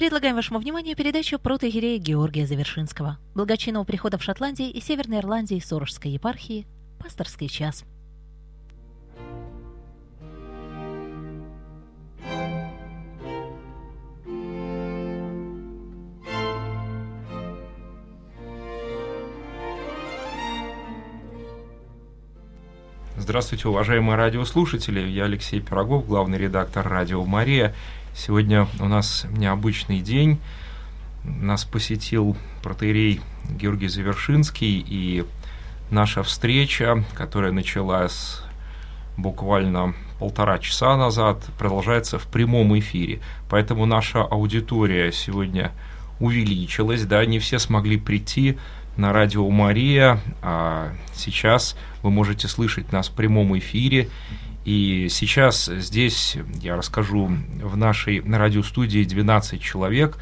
Предлагаем вашему вниманию передачу протоиерея Георгия Завершинского, благочинного прихода в Шотландии и Северной Ирландии Сорожской епархии, пасторский час. Здравствуйте, уважаемые радиослушатели. Я Алексей Пирогов, главный редактор «Радио Мария». Сегодня у нас необычный день. Нас посетил протеерей Георгий Завершинский, и наша встреча, которая началась буквально полтора часа назад, продолжается в прямом эфире. Поэтому наша аудитория сегодня увеличилась, да, не все смогли прийти на радио Мария, а сейчас вы можете слышать нас в прямом эфире. И сейчас здесь я расскажу в нашей радиостудии 12 человек,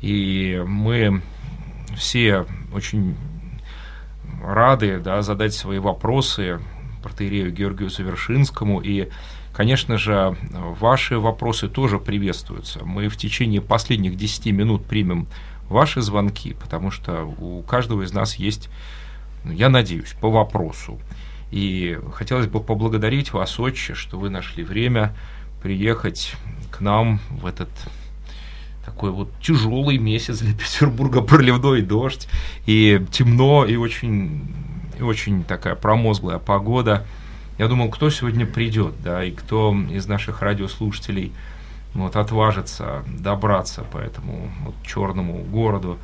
и мы все очень рады да, задать свои вопросы протеерею Георгию Завершинскому. И, конечно же, ваши вопросы тоже приветствуются. Мы в течение последних 10 минут примем ваши звонки, потому что у каждого из нас есть, ну, я надеюсь, по вопросу. И хотелось бы поблагодарить вас, отче, что вы нашли время приехать к нам в этот такой вот тяжелый месяц для Петербурга, проливной дождь, и темно, и очень, и очень такая промозглая погода. Я думал, кто сегодня придет, да, и кто из наших радиослушателей вот, отважится добраться по этому вот, черному городу.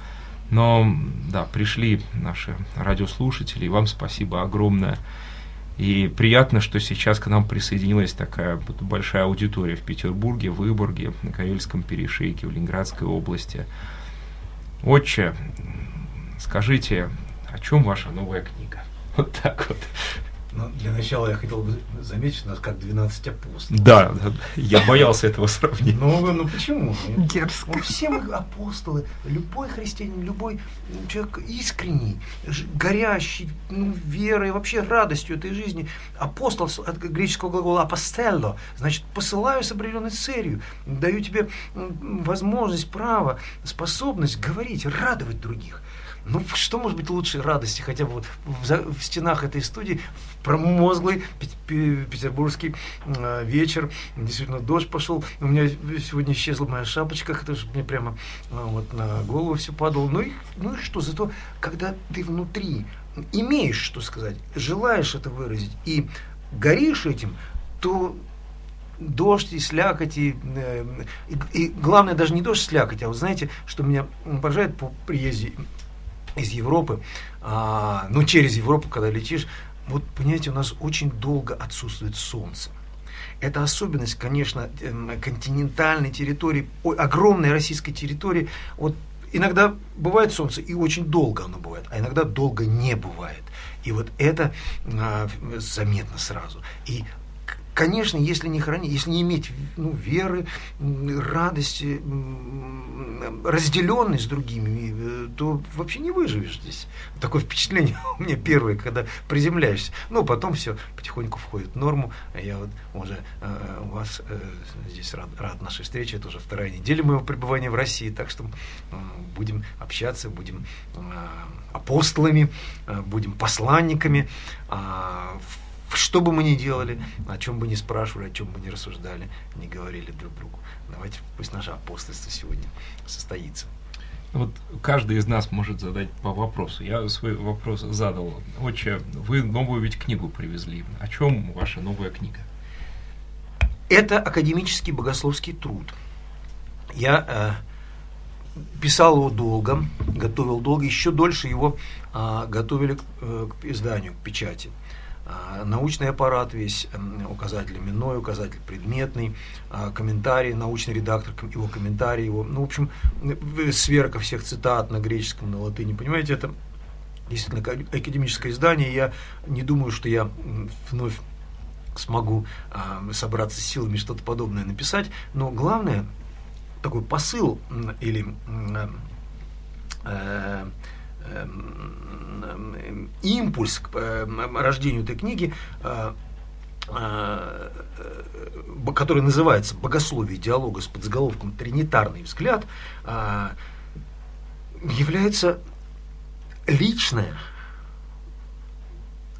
Но, да, пришли наши радиослушатели, и вам спасибо огромное. И приятно, что сейчас к нам присоединилась такая большая аудитория в Петербурге, в Выборге, на Карельском перешейке, в Ленинградской области. Отче, скажите, о чем ваша новая книга? Вот так вот. Ну, для начала я хотел бы заметить, у нас как 12 апостолов. Да, я боялся этого сравнения. Ну, ну почему? Дерзко. Ну, все мы апостолы, любой христианин, любой человек искренний, горящий ну, верой, вообще радостью этой жизни. Апостол от греческого глагола апостелло, значит, посылаю с определенной целью, даю тебе возможность, право, способность говорить, радовать других. Ну, что может быть лучше радости, хотя бы вот в, в стенах этой студии, в промозглый петербургский э, вечер, действительно дождь пошел, у меня сегодня исчезла моя шапочка, это же мне прямо э, вот на голову все падало. Ну и, ну и что, зато когда ты внутри имеешь что сказать, желаешь это выразить и горишь этим, то дождь и слякоть, и, э, и, и главное даже не дождь, слякоть, а вот знаете, что меня поражает по приезде из Европы, а, ну через Европу, когда летишь, вот понимаете, у нас очень долго отсутствует солнце. Это особенность, конечно, эм, континентальной территории, огромной российской территории. Вот иногда бывает солнце, и очень долго оно бывает, а иногда долго не бывает. И вот это а, заметно сразу. И Конечно, если не хранить, если не иметь ну, веры, радости, разделенной с другими, э, то вообще не выживешь здесь. Такое впечатление у меня первое, когда приземляешься. Ну, потом все потихоньку входит в норму. Я вот уже э, у вас э, здесь рад, рад нашей встрече. Это уже вторая неделя моего пребывания в России, так что э, будем общаться, будем э, апостолами, э, будем посланниками. Э, что бы мы ни делали, о чем бы ни спрашивали, о чем бы ни рассуждали, не говорили друг другу. Давайте пусть наше апостольство сегодня состоится. Вот каждый из нас может задать по вопросу. Я свой вопрос задал. Отче, вы новую ведь книгу привезли. О чем ваша новая книга? Это академический богословский труд. Я э, писал его долго, готовил долго, еще дольше его э, готовили к, э, к изданию, к печати. А, научный аппарат весь, указатель именной, указатель предметный, а, комментарий, научный редактор, его комментарий, его, ну, в общем, сверка всех цитат на греческом, на латыни, понимаете, это действительно академическое издание, я не думаю, что я вновь смогу э, собраться с силами что-то подобное написать, но главное, такой посыл или э, импульс к эм, рождению этой книги э, э, который называется «Богословие диалога с подзаголовком «Тринитарный взгляд», является личное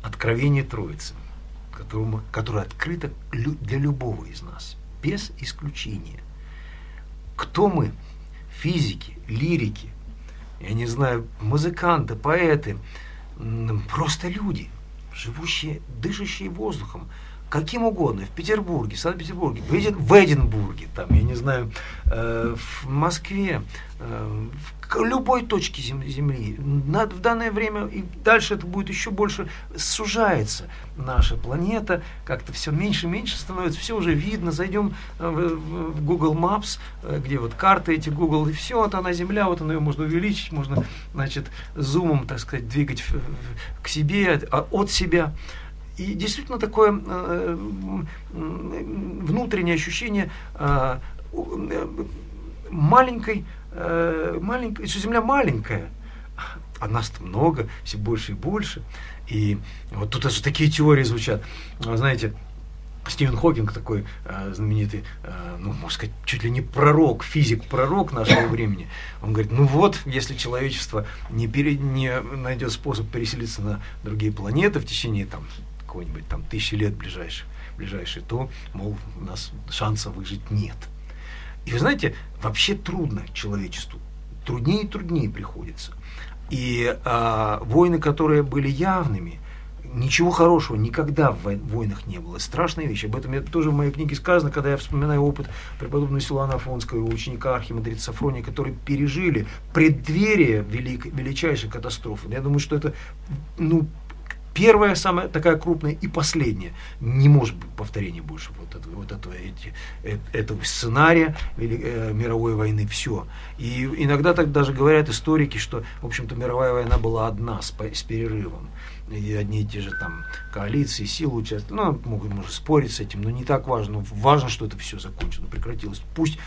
откровение Троицы, которому, которое открыто для любого из нас, без исключения. Кто мы? Физики, лирики, я не знаю, музыканты, поэты, просто люди, живущие, дышащие воздухом, каким угодно, в Петербурге, в Санкт-Петербурге, в, Эдин, в Эдинбурге, там, я не знаю, э, в Москве, э, в любой точке земли. На, в данное время и дальше это будет еще больше сужается наша планета, как-то все меньше и меньше становится, все уже видно, зайдем э, в, в Google Maps, э, где вот карты эти Google, и все, вот она Земля, вот она ее можно увеличить, можно, значит, зумом, так сказать, двигать к себе, от себя. И действительно такое э, внутреннее ощущение э, э, маленькой, э, маленькой, что Земля маленькая, а нас много, все больше и больше. И вот тут даже такие теории звучат. Знаете, Стивен Хокинг такой э, знаменитый, э, ну, можно сказать, чуть ли не пророк, физик-пророк нашего времени. Он говорит, ну вот, если человечество не, пере, не найдет способ переселиться на другие планеты в течение там, какой-нибудь там тысячи лет ближайших, ближайшие, то, мол, у нас шанса выжить нет. И вы знаете, вообще трудно человечеству, труднее и труднее приходится. И а, войны, которые были явными, ничего хорошего никогда в войнах не было. Страшная вещь. Об этом тоже в моей книге сказано, когда я вспоминаю опыт преподобного Силуана Афонского, ученика архимандрита Сафрония, которые пережили преддверие велик, величайшей катастрофы. Я думаю, что это ну, Первая, самая такая крупная и последняя. Не может быть повторения больше вот этого, вот этого, эти, э, этого сценария э, мировой войны. Все. И иногда так даже говорят историки, что, в общем-то, мировая война была одна с, с перерывом. И одни и те же там коалиции, силы участвовали. Ну, могут, может, спорить с этим, но не так важно. Важно, что это все закончено, прекратилось. Пусть,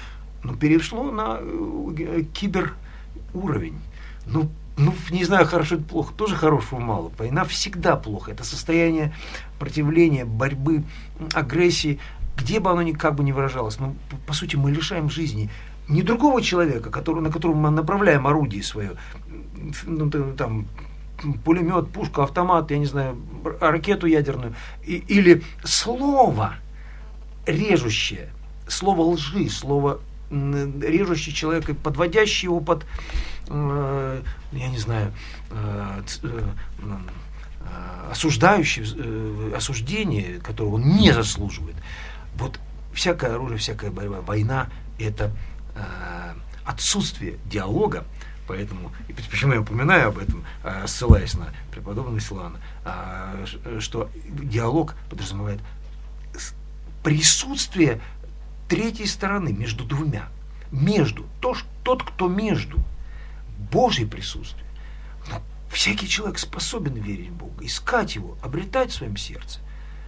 но перешло на э, киберуровень. Ну, ну, не знаю, хорошо или плохо, тоже хорошего мало. Война всегда плохо. Это состояние противления, борьбы, агрессии, где бы оно ни как бы ни выражалось. Но, по сути, мы лишаем жизни не другого человека, который, на которого мы направляем орудие свое, ну, там, пулемет, пушку, автомат, я не знаю, ракету ядерную, и, или слово режущее, слово лжи, слово режущий человека, подводящий его под Э, я не знаю, э, э, осуждающий, осуждение, которого он не заслуживает. Вот всякое оружие, всякая борьба, война – это отсутствие диалога, Поэтому, и почему я упоминаю об этом, ссылаясь на преподобного Силана, что диалог подразумевает присутствие третьей стороны между двумя. Между. То, тот, кто между – Божье присутствие. Но всякий человек способен верить в Бога, искать Его, обретать в своем сердце,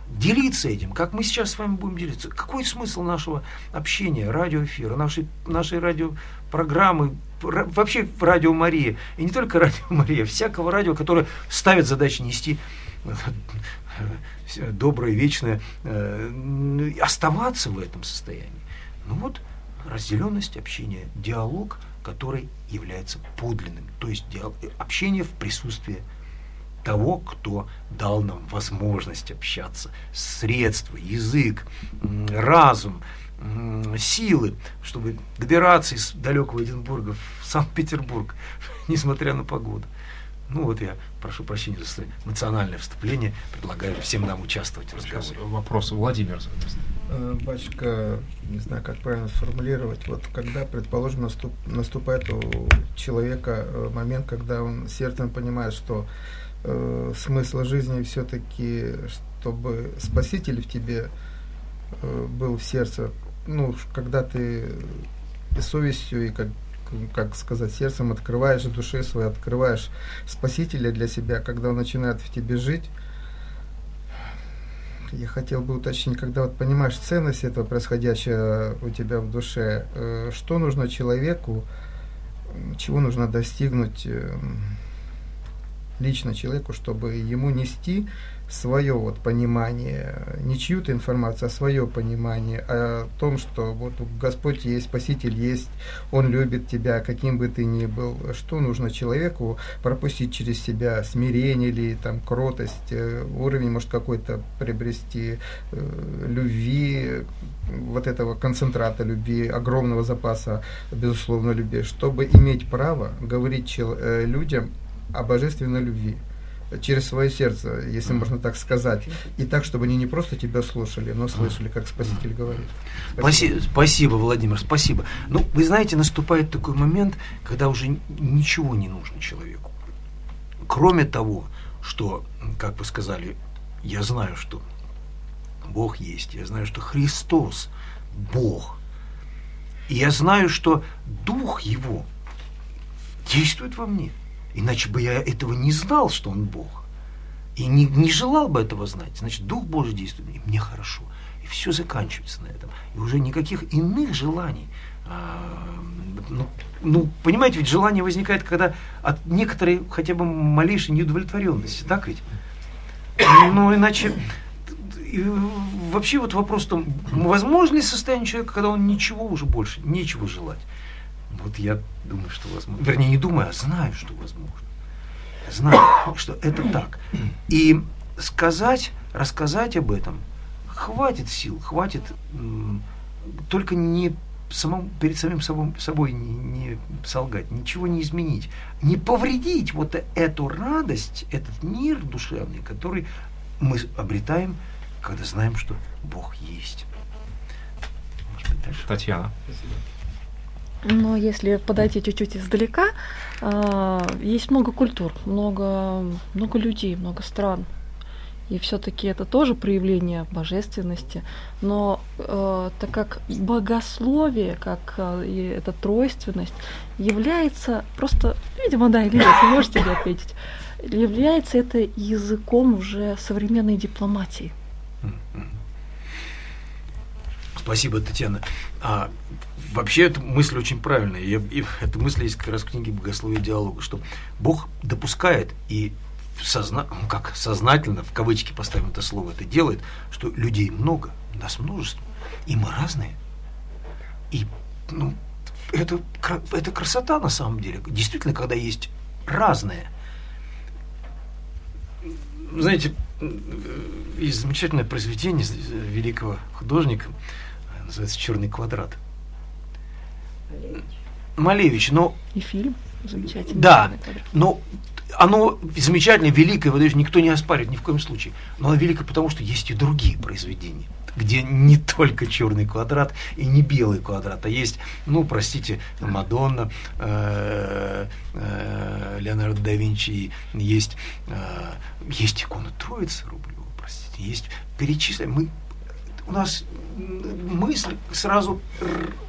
делиться этим, как мы сейчас с вами будем делиться. Какой смысл нашего общения, радиоэфира, нашей, нашей радиопрограммы, вообще радио Мария, и не только радио Мария, всякого радио, которое ставит задачу нести э, доброе, вечное, э, оставаться в этом состоянии. Ну вот, разделенность общения, диалог – который является подлинным, то есть общение в присутствии того, кто дал нам возможность общаться, средства, язык, разум, силы, чтобы добираться из далекого Эдинбурга в Санкт-Петербург, несмотря на погоду. Ну вот я прошу прощения за свое национальное вступление, предлагаю всем нам участвовать в разговоре. Вопрос Владимир. Э, батюшка, не знаю, как правильно сформулировать, вот когда, предположим, наступ, наступает у человека э, момент, когда он сердцем понимает, что э, смысл жизни все-таки, чтобы Спаситель в тебе э, был в сердце, ну, когда ты и совестью, и как как сказать, сердцем открываешь душе своей, открываешь Спасителя для себя, когда он начинает в тебе жить, я хотел бы уточнить, когда вот понимаешь ценность этого происходящего у тебя в душе, э, что нужно человеку, чего нужно достигнуть, э, лично человеку, чтобы ему нести свое вот понимание, не чью-то информацию, а свое понимание о том, что вот Господь есть, Спаситель есть, Он любит тебя, каким бы ты ни был, что нужно человеку пропустить через себя, смирение или там кротость, э, уровень может какой-то приобрести э, любви, вот этого концентрата любви, огромного запаса, безусловно, любви, чтобы иметь право говорить э, людям о божественной любви через свое сердце, если можно так сказать, и так, чтобы они не просто тебя слушали, но слышали, как Спаситель говорит. Спасибо, спасибо Владимир, спасибо. Ну, вы знаете, наступает такой момент, когда уже ничего не нужно человеку. Кроме того, что, как вы сказали, я знаю, что Бог есть, я знаю, что Христос Бог, и я знаю, что Дух Его действует во мне – Иначе бы я этого не знал, что он Бог. И не, не желал бы этого знать. Значит, Дух Божий действует, и мне хорошо. И все заканчивается на этом. И уже никаких иных желаний. А, ну, ну, понимаете, ведь желание возникает, когда от некоторой хотя бы малейшей неудовлетворенности, так ведь? Ну, иначе и вообще вот вопрос в том, возможно ли состояние человека, когда он ничего уже больше, нечего желать. Вот я думаю, что возможно. Вернее, не думаю, а знаю, что возможно. Знаю, что это так. И сказать, рассказать об этом хватит сил, хватит только не самому, перед самим собой, собой не, не солгать, ничего не изменить, не повредить вот эту радость, этот мир душевный, который мы обретаем, когда знаем, что Бог есть. Быть, Татьяна. Спасибо. Но если подойти чуть-чуть издалека, э, есть много культур, много, много людей, много стран. И все-таки это тоже проявление божественности. Но э, так как богословие, как э, и эта тройственность, является просто, видимо, да, или нет, вы можете ли ответить, является это языком уже современной дипломатии. Спасибо, Татьяна. А, вообще эта мысль очень правильная. Я, и эта мысль есть как раз в книге «Богословие диалога», что Бог допускает и созна, ну, как сознательно, в кавычки поставим это слово, это делает, что людей много, нас множество, и мы разные. И ну, это, это красота на самом деле. Действительно, когда есть разное. Знаете, есть замечательное произведение великого художника, называется «Черный квадрат». Малевич, но... И фильм замечательный. Да, но оно замечательное, великое, вот, никто не оспаривает ни в коем случае. Но оно великое потому, что есть и другие произведения где не только черный квадрат и не белый квадрат, а есть, ну, простите, Мадонна, э, э, Леонардо да Винчи, есть, э, есть икона Троицы Рублева, простите, есть перечисляем. Мы у нас мысль сразу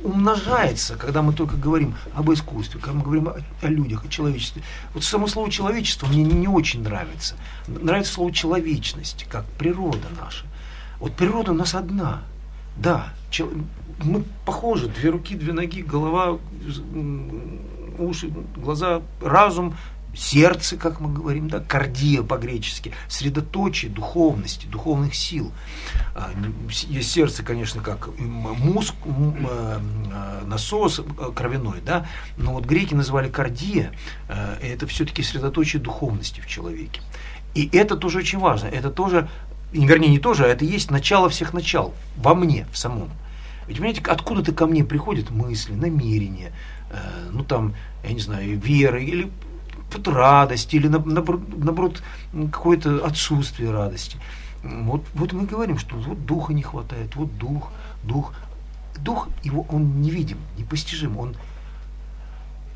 умножается, когда мы только говорим об искусстве, когда мы говорим о, о людях, о человечестве. Вот само слово человечество мне не очень нравится. Нравится слово человечность, как природа наша. Вот природа у нас одна. Да, мы похожи, две руки, две ноги, голова, уши, глаза, разум, сердце, как мы говорим, да, кардия по-гречески, средоточие духовности, духовных сил. А, сердце, конечно, как мозг, а, насос кровяной, да, но вот греки называли кардия, это все-таки средоточие духовности в человеке. И это тоже очень важно, это тоже, вернее, не тоже, а это есть начало всех начал, во мне, в самом. Ведь, понимаете, откуда-то ко мне приходят мысли, намерения, ну там, я не знаю, вера или радость или наоборот какое-то отсутствие радости. Вот, вот мы говорим, что вот духа не хватает, вот дух, дух. Дух его, он невидим, непостижим, он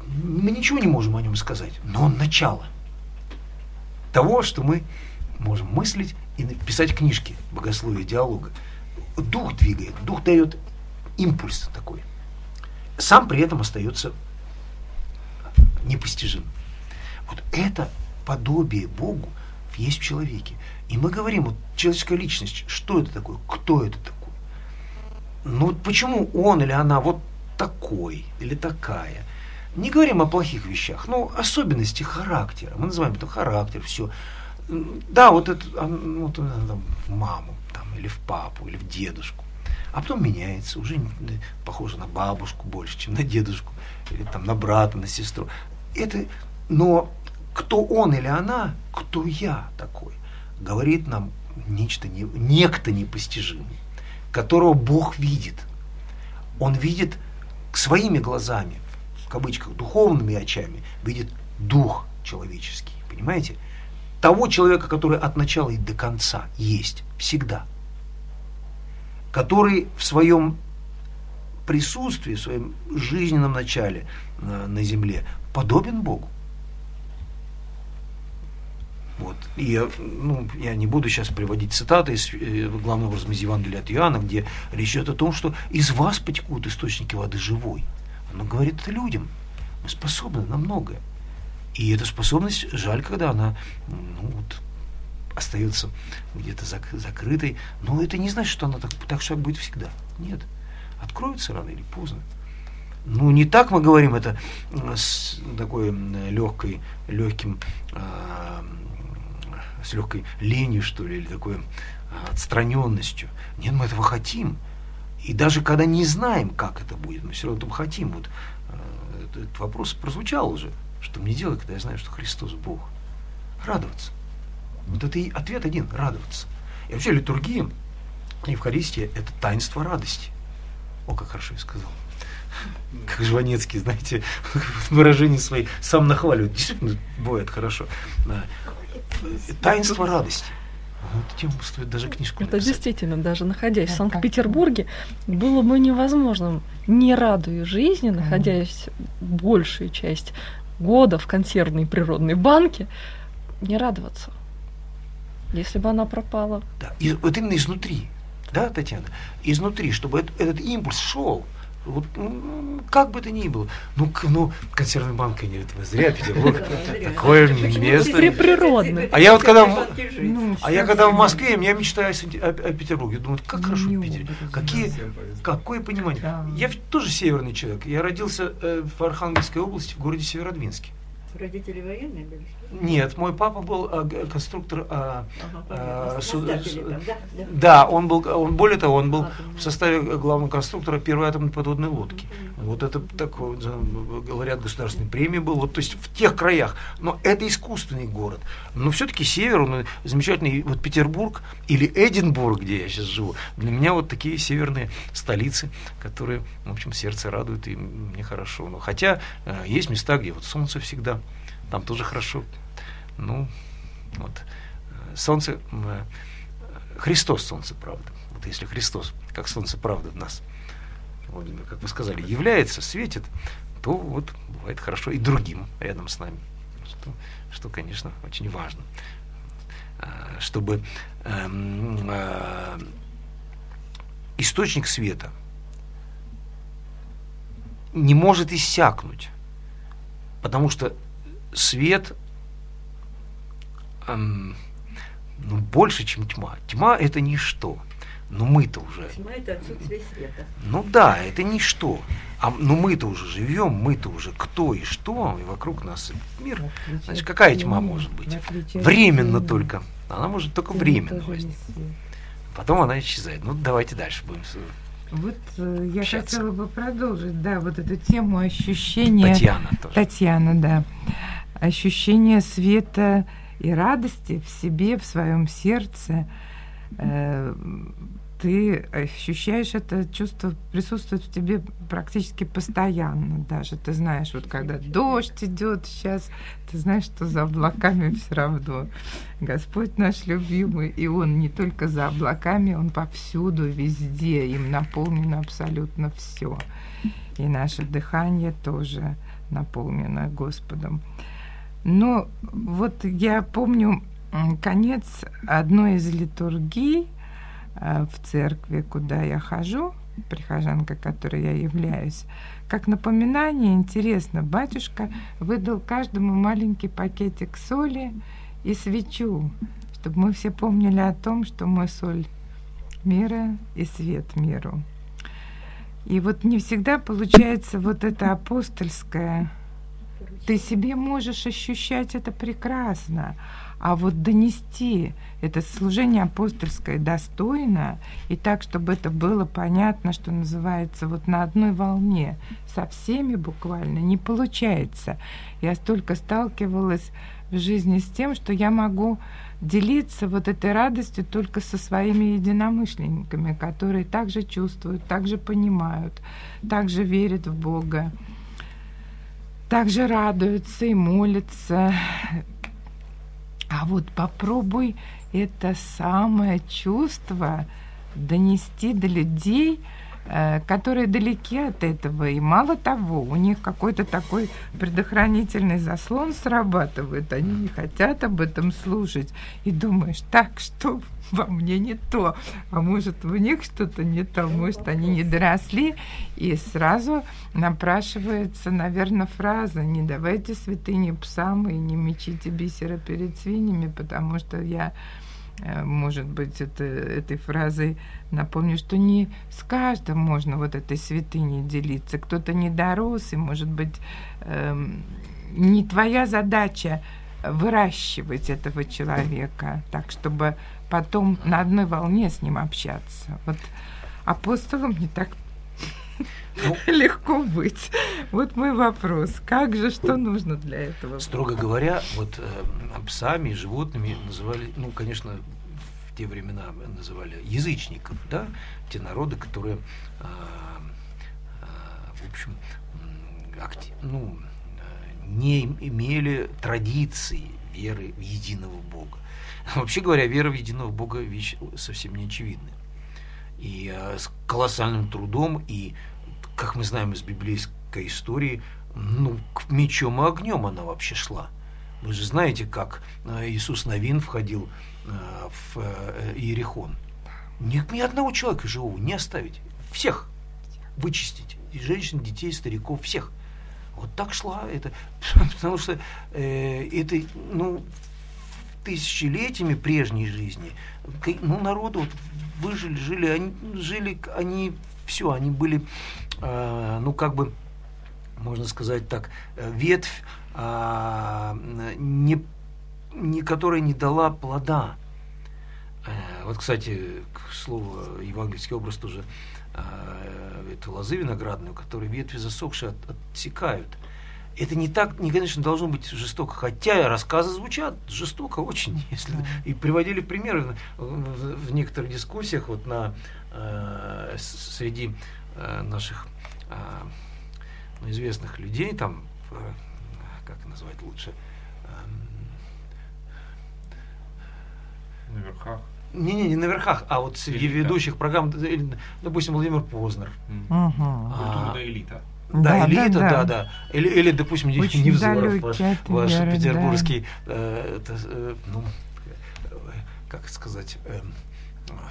мы ничего не можем о нем сказать, но он начало того, что мы можем мыслить и написать книжки богословия, диалога. Дух двигает, дух дает импульс такой. Сам при этом остается непостижимым. Вот это подобие Богу есть в человеке. И мы говорим, вот человеческая личность, что это такое, кто это такой? Ну вот почему он или она вот такой или такая? Не говорим о плохих вещах, но особенности характера. Мы называем это характер, все. Да, вот это, а, ну, вот, там, в маму, там, или в папу, или в дедушку. А потом меняется, уже похоже на бабушку больше, чем на дедушку, или там на брата, на сестру. Это, но кто он или она, кто я такой, говорит нам нечто, не, некто непостижимый, которого Бог видит. Он видит своими глазами, в кавычках, духовными очами, видит дух человеческий. Понимаете? Того человека, который от начала и до конца есть всегда. Который в своем присутствии, в своем жизненном начале на, на земле подобен Богу. Вот. И ну, я не буду сейчас приводить цитаты из, э, главным образом из Евангелия от Иоанна, где речь идет о том, что из вас потекут источники воды живой. Оно говорит это людям. Мы способны на многое. И эта способность, жаль, когда она ну, вот, остается где-то зак закрытой. Но это не значит, что она так, так что будет всегда. Нет. Откроется рано или поздно. Ну, не так мы говорим это с такой легкой, легким э, с легкой ленью, что ли, или такой а, отстраненностью. Нет, мы этого хотим. И даже когда не знаем, как это будет, мы все равно этого хотим. Вот а, этот вопрос прозвучал уже. Что мне делать, когда я знаю, что Христос Бог? Радоваться. Вот это и ответ один – радоваться. И вообще литургия, Евхаристия – это таинство радости. О, как хорошо я сказал. Как Жванецкий, знаете, выражение свои сам нахваливает. Действительно, бывает хорошо таинство радости. Вот тему стоит даже книжку Это написать. действительно, даже находясь в Санкт-Петербурге, было бы невозможным, не радуя жизни, находясь большую часть года в консервной природной банке, не радоваться, если бы она пропала. Да, и вот именно изнутри, да, Татьяна, изнутри, чтобы этот, этот импульс шел, вот, ну, как бы то ни было. Ну, ну консервная банка нет, вы зря Петербург. Такое место. Природное. А я вот когда, ну, а я когда в Москве, я мечтаю о, о Петербурге. Думаю, как хорошо в Питере. Какие, какое понимание. Я тоже северный человек. Я родился э, в Архангельской области, в городе Северодвинске. Родители военные были? Нет, мой папа был а, конструктор. А, ага, а, су, да, да? да, он был, он более того, он был в составе главного конструктора первой атомной подводной лодки. Mm-hmm. Вот это такой говорят государственной премии был. Вот, то есть в тех краях. Но это искусственный город. Но все-таки север, он замечательный. Вот Петербург или Эдинбург, где я сейчас живу, для меня вот такие северные столицы, которые, в общем, сердце радуют и мне хорошо. Но хотя э, есть места, где вот солнце всегда, там тоже хорошо. Ну, вот. Солнце, э, Христос солнце правда. Вот если Христос, как солнце правда в нас, Владимир, как вы сказали, является, светит, то вот бывает хорошо и другим рядом с нами. Что, что конечно, очень важно. А, чтобы эм, э, источник света не может иссякнуть, потому что свет эм, ну, больше, чем тьма. Тьма это ничто. Но мы-то уже. Тьма это отсутствие света. Ну да, это ничто. А ну мы-то уже живем, мы-то уже кто и что, и вокруг нас мир. Значит, какая тьма может быть? Временно только. Она может только временно возникнуть. Потом она исчезает. Ну, давайте дальше будем вот э, я общаться. хотела бы продолжить, да, вот эту тему ощущения. Татьяна тоже. Татьяна, да. Ощущение света и радости в себе, в своем сердце, э, ты ощущаешь это чувство, присутствует в тебе практически постоянно даже. Ты знаешь, вот когда дождь идет сейчас, ты знаешь, что за облаками все равно. Господь наш любимый, и Он не только за облаками, Он повсюду, везде, им наполнено абсолютно все. И наше дыхание тоже наполнено Господом. Но вот я помню конец одной из литургий в церкви, куда я хожу, прихожанка, которой я являюсь. Как напоминание, интересно, батюшка выдал каждому маленький пакетик соли и свечу, чтобы мы все помнили о том, что мы соль мира и свет миру. И вот не всегда получается вот это апостольское ты себе можешь ощущать это прекрасно, а вот донести это служение апостольское достойно и так, чтобы это было понятно, что называется, вот на одной волне со всеми буквально не получается. Я столько сталкивалась в жизни с тем, что я могу делиться вот этой радостью только со своими единомышленниками, которые также чувствуют, также понимают, также верят в Бога, также радуются и молятся. А вот попробуй это самое чувство донести до людей – которые далеки от этого. И мало того, у них какой-то такой предохранительный заслон срабатывает. Они не хотят об этом слушать. И думаешь, так, что во мне не то, а может в них что-то не то, может они не доросли, и сразу напрашивается, наверное, фраза «не давайте святыни псам и не мечите бисера перед свиньями», потому что я Э, может быть, это, этой фразой напомню, что не с каждым можно вот этой святыней делиться. Кто-то не дорос, и, может быть, эм, не твоя задача выращивать этого человека так, чтобы потом на одной волне с ним общаться. Вот апостолам не так легко быть. Вот мой вопрос. Как же, что нужно для этого? Строго говоря, вот э, псами, животными называли, ну, конечно, в те времена называли язычников, да, те народы, которые, э, э, в общем, акти- ну, э, не имели традиции веры в единого Бога. Вообще говоря, вера в единого Бога вещь совсем не очевидная. И э, с колоссальным трудом и как мы знаем из библейской истории, ну, к мечом и огнем она вообще шла. Вы же знаете, как э, Иисус Новин входил э, в Иерихон. Ни, ни одного человека живого не оставить. Всех вычистить. И женщин, детей, стариков, всех. Вот так шла это. Потому что э, это, ну, тысячелетиями прежней жизни, ну, народу вот выжили, жили, они, жили они, все, они были Э, ну, как бы, можно сказать так, э, ветвь, а, не, не, которая не дала плода. Э, вот, кстати, к слову, евангельский образ тоже это лозы виноградные, которые ветви засохшие от, отсекают. Это не так, не, конечно, должно быть жестоко, хотя рассказы звучат жестоко очень, если и приводили примеры в, в, в некоторых дискуссиях вот на э, среди э, наших а, ну, известных людей, там, э, как назвать лучше, на верхах. Не-не, не на верхах, а вот среди элита. ведущих программ, допустим, Владимир Познер. Угу. А, элита. Да, да, элита, да, да. да. Или, или, допустим, Очень Невзоров, ваш, ваш петербургский, да. э, это, э, ну, как сказать, э,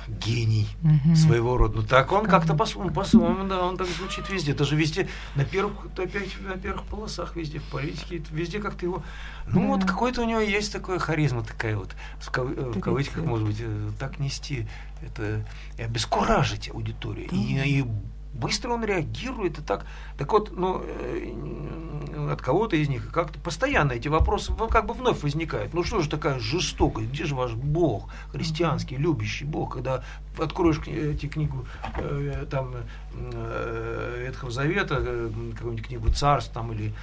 гений угу. своего рода. Ну так он как-то по-своему, по-своему, да, он так звучит везде. Даже везде, на первых, опять на первых полосах везде, в политике, везде как-то его... Ну да. вот какой-то у него есть такая харизма такая вот, в, кав... в кавычках, может быть, э, так нести, это и обескуражить аудиторию. И, и быстро он реагирует и так. Так вот, ну, э, от кого-то из них как-то постоянно эти вопросы как бы вновь возникают. Ну что же такая жестокость? Где же ваш Бог, христианский, любящий Бог, когда откроешь эти книгу э, там э, Ветхого Завета, какую-нибудь книгу Царств там или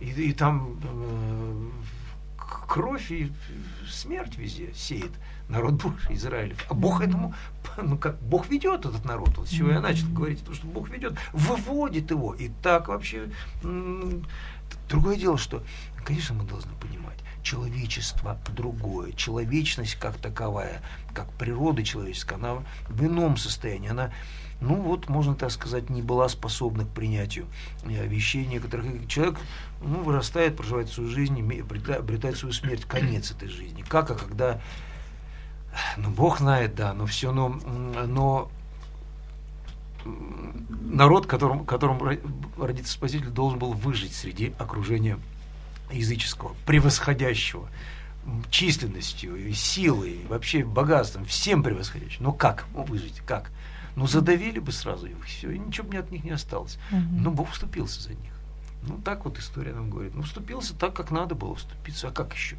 и, и там кровь и смерть везде сеет народ Божий, Израилев. А Бог этому, ну как, Бог ведет этот народ. Вот с чего я начал говорить, то, что Бог ведет, выводит его. И так вообще... Другое дело, что, конечно, мы должны понимать, человечество другое, человечность как таковая, как природа человеческая, она в ином состоянии, она ну вот, можно так сказать, не была способна к принятию э, вещей некоторых. Человек ну, вырастает, проживает свою жизнь, обретает свою смерть, конец этой жизни. Как, а когда ну, Бог знает, да, но все, но, но народ, которым, которым родится Спаситель, должен был выжить среди окружения языческого, превосходящего численностью, силой, вообще богатством, всем превосходящим. Но как выжить? Как? Ну, задавили бы сразу их, все, и ничего бы от них не осталось. Угу. Но Бог вступился за них. Ну, так вот история нам говорит. Ну, вступился так, как надо было вступиться, а как еще?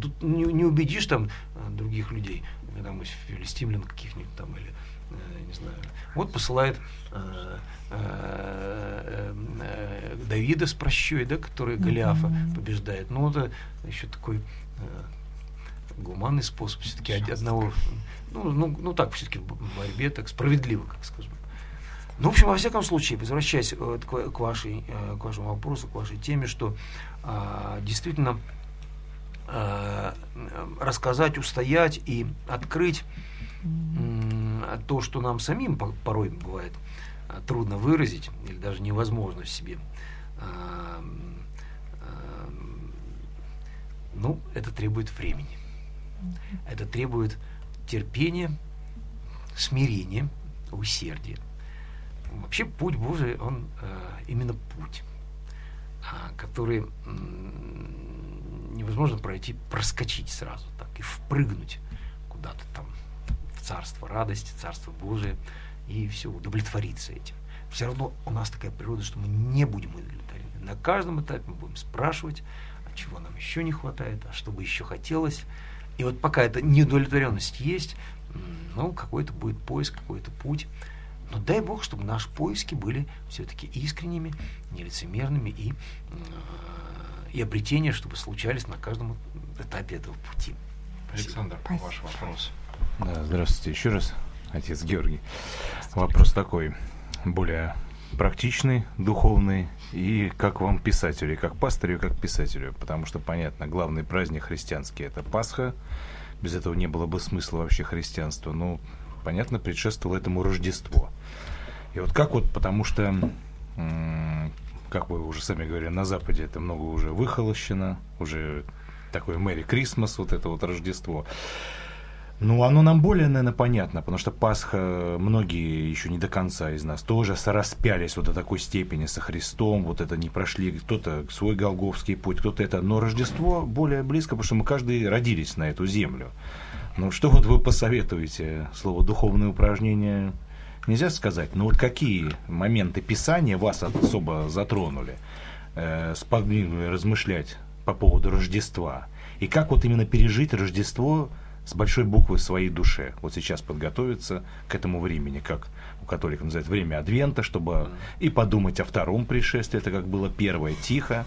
Тут не, не убедишь там э, других людей, э, там, филистимлян каких-нибудь там, или, э, не знаю. Вот посылает э, э, э, Давида с прощой, да, который Голиафа побеждает. Ну, это еще такой э, гуманный способ все-таки одного, ну, ну, ну так, все-таки в борьбе, так справедливо, как скажем. Ну, в общем, во всяком случае, возвращаясь э, к, к вашей, э, к вашему вопросу, к вашей теме, что а, действительно э, рассказать, устоять и открыть то, что нам самим по- порой бывает а, трудно выразить или даже невозможно в себе. М, Ну, это требует времени. Это требует терпения, смирения, усердия. Вообще путь Божий, он э, именно путь, а, который невозможно пройти, проскочить сразу так и впрыгнуть куда-то там в царство радости, царство Божие и все, удовлетвориться этим. Все равно у нас такая природа, что мы не будем удовлетворены. На каждом этапе мы будем спрашивать, а чего нам еще не хватает, а что бы еще хотелось. И вот пока эта неудовлетворенность есть, ну, какой-то будет поиск, какой-то путь. Но дай Бог, чтобы наши поиски были все-таки искренними, нелицемерными и, э, и обретения, чтобы случались на каждом этапе этого пути. Александр, Спасибо. ваш вопрос. Да, здравствуйте еще раз, отец Георгий. Вопрос такой, более практичный, духовный, и как вам писателю, и как пастырю, и как писателю, потому что, понятно, главный праздник христианский – это Пасха, без этого не было бы смысла вообще христианства, но, понятно, предшествовало этому Рождество. И вот как вот, потому что, как вы уже сами говорили, на Западе это много уже выхолощено, уже такое Мэри Крисмас, вот это вот Рождество. Ну, оно нам более, наверное, понятно, потому что Пасха, многие еще не до конца из нас тоже распялись вот до такой степени со Христом, вот это не прошли, кто-то свой голговский путь, кто-то это. Но Рождество более близко, потому что мы каждый родились на эту землю. Ну, что вот вы посоветуете? Слово «духовное упражнение» нельзя сказать, но вот какие моменты Писания вас особо затронули, э, сподвигнули размышлять по поводу Рождества? И как вот именно пережить Рождество с большой буквы в своей душе. Вот сейчас подготовиться к этому времени, как у католиков называют время Адвента, чтобы и подумать о втором пришествии, это как было первое, тихо,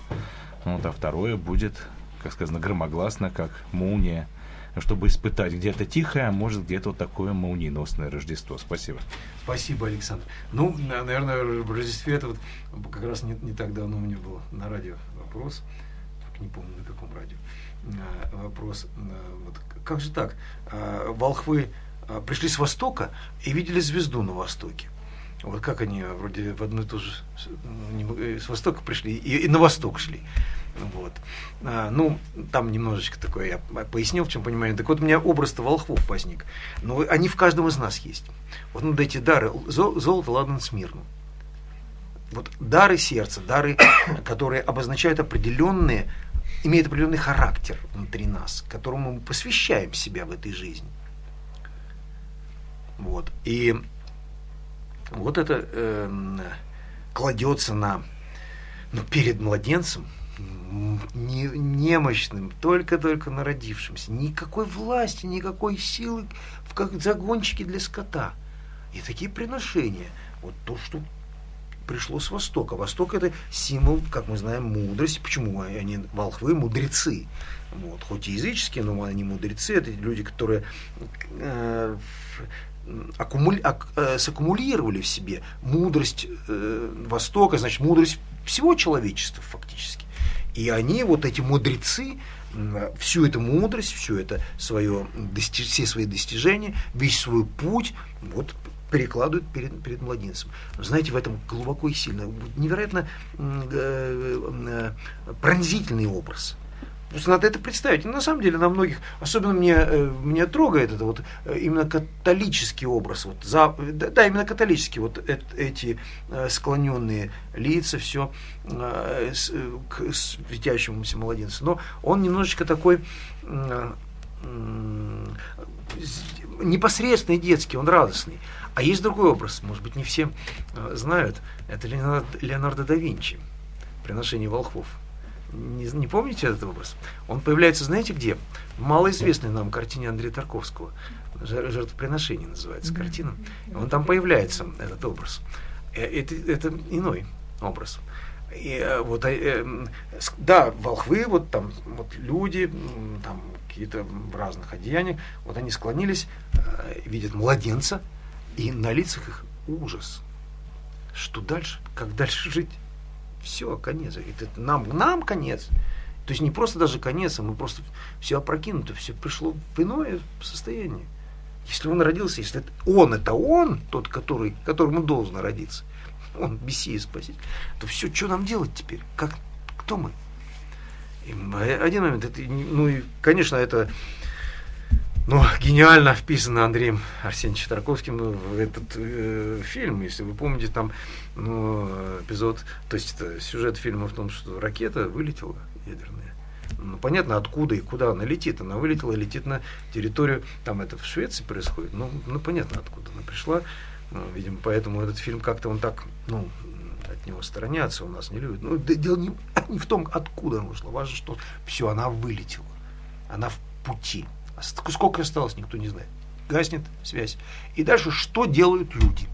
вот, а второе будет, как сказано, громогласно, как молния, чтобы испытать где-то тихое, а может где-то вот такое молниеносное Рождество. Спасибо. Спасибо, Александр. Ну, на- наверное, в Рождестве это вот как раз не, не так давно у меня был на радио вопрос, не помню на каком радио, а, вопрос, а, вот как же так, А, волхвы пришли с востока и видели звезду на востоке. Вот как они вроде в одну и ту же с- мог- э, востока пришли и, и на восток шли. Вот. А, ну, там немножечко такое я по- пояснил, в чем понимание. Так вот, у меня образ-то волхвов возник. Но они в каждом из нас есть. Вот ну, эти дары, зо- золото, ладан, смирну. Вот дары сердца, дары, которые обозначают определенные, имеют определенный характер внутри нас, которому мы посвящаем себя в этой жизни. Вот. И вот это эм, кладется на, ну, перед младенцем, не, немощным, только-только народившимся. Никакой власти, никакой силы, в как загончики для скота. И такие приношения. Вот то, что пришло с Востока. Восток это символ, как мы знаем, мудрости. Почему они волхвы мудрецы? Вот. Хоть и языческие, но они мудрецы. Это люди, которые э, аккумули- ак- э, саккумулировали в себе мудрость э, Востока, значит, мудрость всего человечества фактически. И они, вот эти мудрецы, всю эту мудрость, всю это свое, все свои достижения, весь свой путь, вот перекладывают перед, перед младенцем. Знаете, в этом глубоко и сильно, невероятно э, э, пронзительный образ. Просто надо это представить. И на самом деле на многих, особенно мне, э, меня трогает это вот э, именно католический образ. Вот, за, да, именно католический, вот эт- эти э, склоненные лица, все к светящемуся младенцу. Но он немножечко такой непосредственный детский, он радостный. А есть другой образ, может быть, не все знают, это Леонардо, Леонардо да Винчи. приношение волхвов. Не, не помните этот образ? Он появляется, знаете где? В малоизвестной нам картине Андрея Тарковского. «Жер- Жертвоприношение называется картина. Он там появляется, этот образ. Э, Это, это иной образ. И, э, вот, э, да, волхвы, вот там вот люди, там какие-то в разных одеяниях, вот они склонились, видят младенца, и на лицах их ужас. Что дальше? Как дальше жить? Все, конец. Это нам, нам конец. То есть не просто даже конец, а мы просто все опрокинуто, все пришло в иное состояние. Если он родился, если это- он это он, тот, который, которому должен родиться, он Мессия спаситель, то все, что нам делать теперь? Как, кто мы? И э, один момент, это, ну и, конечно, это ну, гениально вписано Андреем Арсеньевичем Тарковским в этот э, фильм. Если вы помните, там ну, эпизод, то есть это сюжет фильма в том, что ракета вылетела ядерная. Ну, понятно, откуда и куда она летит. Она вылетела, летит на территорию, там это в Швеции происходит, ну, ну понятно, откуда она пришла. Ну, видимо, поэтому этот фильм как-то он так, ну, от него сторонятся, у нас не любят. Ну, да дело не, не в том, откуда она ушла. Важно, что все, она вылетела. Она в пути. Сколько осталось, никто не знает. Гаснет связь. И дальше что делают люди?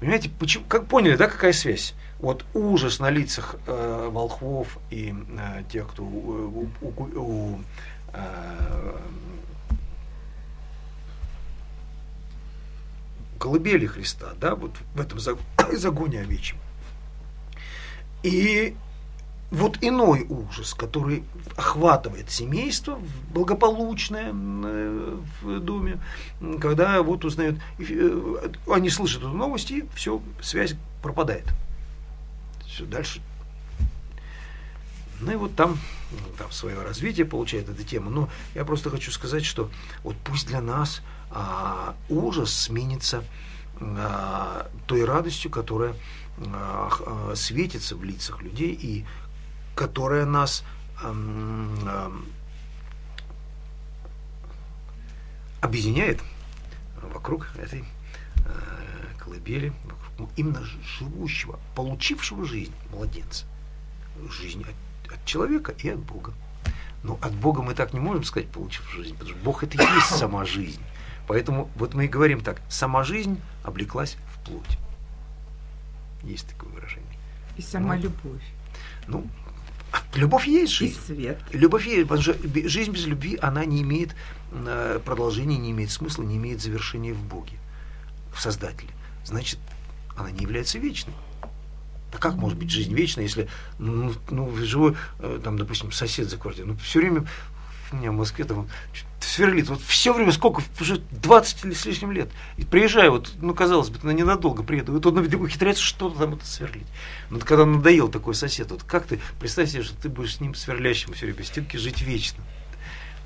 Понимаете, почему, как поняли, да, какая связь? Вот ужас на лицах э, волхвов и э, тех, кто у, у- у- у, э, колыбели Христа, да, вот в этом заг- загоне овечьем. И вот иной ужас, который охватывает семейство благополучное э, в доме, когда вот узнают, э, они слышат эту новость, и все, связь пропадает. Все, дальше. Ну и вот там, там свое развитие получает эта тема. Но я просто хочу сказать, что вот пусть для нас а, ужас сменится а, той радостью, которая а, а, светится в лицах людей и которая нас объединяет вокруг этой э, колыбели, вокруг именно живущего, получившего жизнь младенца. Жизнь от, от человека и от Бога. Но от Бога мы так не можем сказать, получившего жизнь, потому что Бог это и есть сама жизнь. Поэтому вот мы и говорим так, сама жизнь облеклась в плоть. Есть такое выражение. И сама Ну, любовь, Ну, любовь и есть и жизнь. свет. Любовь есть, потому что жизнь без любви, она не имеет э, продолжения, не имеет смысла, не имеет завершения в Боге, в Создателе. Значит, она не является вечной. А как может быть жизнь вечная, если, ну, ну живой, э, там, допустим, сосед за квартирой, ну, все время у меня в Москве там сверлит, вот все время, сколько, уже 20 или с лишним лет. И приезжаю, вот, ну, казалось бы, на ненадолго приеду, вот он ухитряется что-то там это сверлить. Ну, вот когда надоел такой сосед, вот как ты, представь себе, что ты будешь с ним сверлящим все время стенки жить вечно.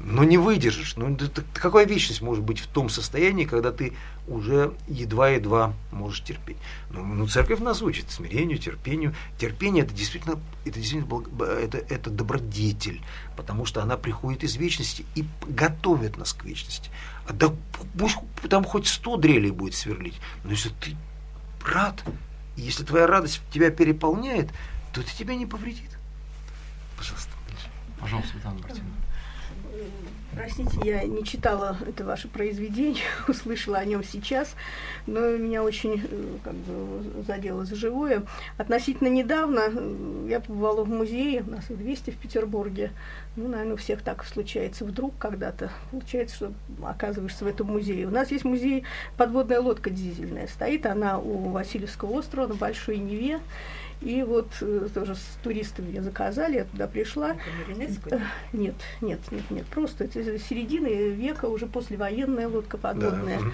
Но не выдержишь. Ну, какая вечность может быть в том состоянии, когда ты уже едва-едва можешь терпеть? Ну, ну, церковь нас учит смирению, терпению. Терпение это действительно, это действительно благ- б- это, это добродетель, потому что она приходит из вечности и готовит нас к вечности. А да пусть там хоть сто дрелей будет сверлить, но если ты рад, если твоя радость тебя переполняет, то это тебя не повредит. Пожалуйста. Пожалуйста, Светлана Мартиновна. Простите, я не читала это ваше произведение, услышала о нем сейчас, но меня очень э, как бы задело за живое. Относительно недавно э, я побывала в музее, у нас их 200 в Петербурге. Ну, наверное, у всех так случается вдруг когда-то. Получается, что оказываешься в этом музее. У нас есть музей подводная лодка дизельная. Стоит она у Васильевского острова на Большой Неве. И вот э, тоже с туристами ее заказали, я туда пришла. Это? Э, Нет, нет, нет, нет. Просто это из середины века, уже послевоенная лодка подводная. Да.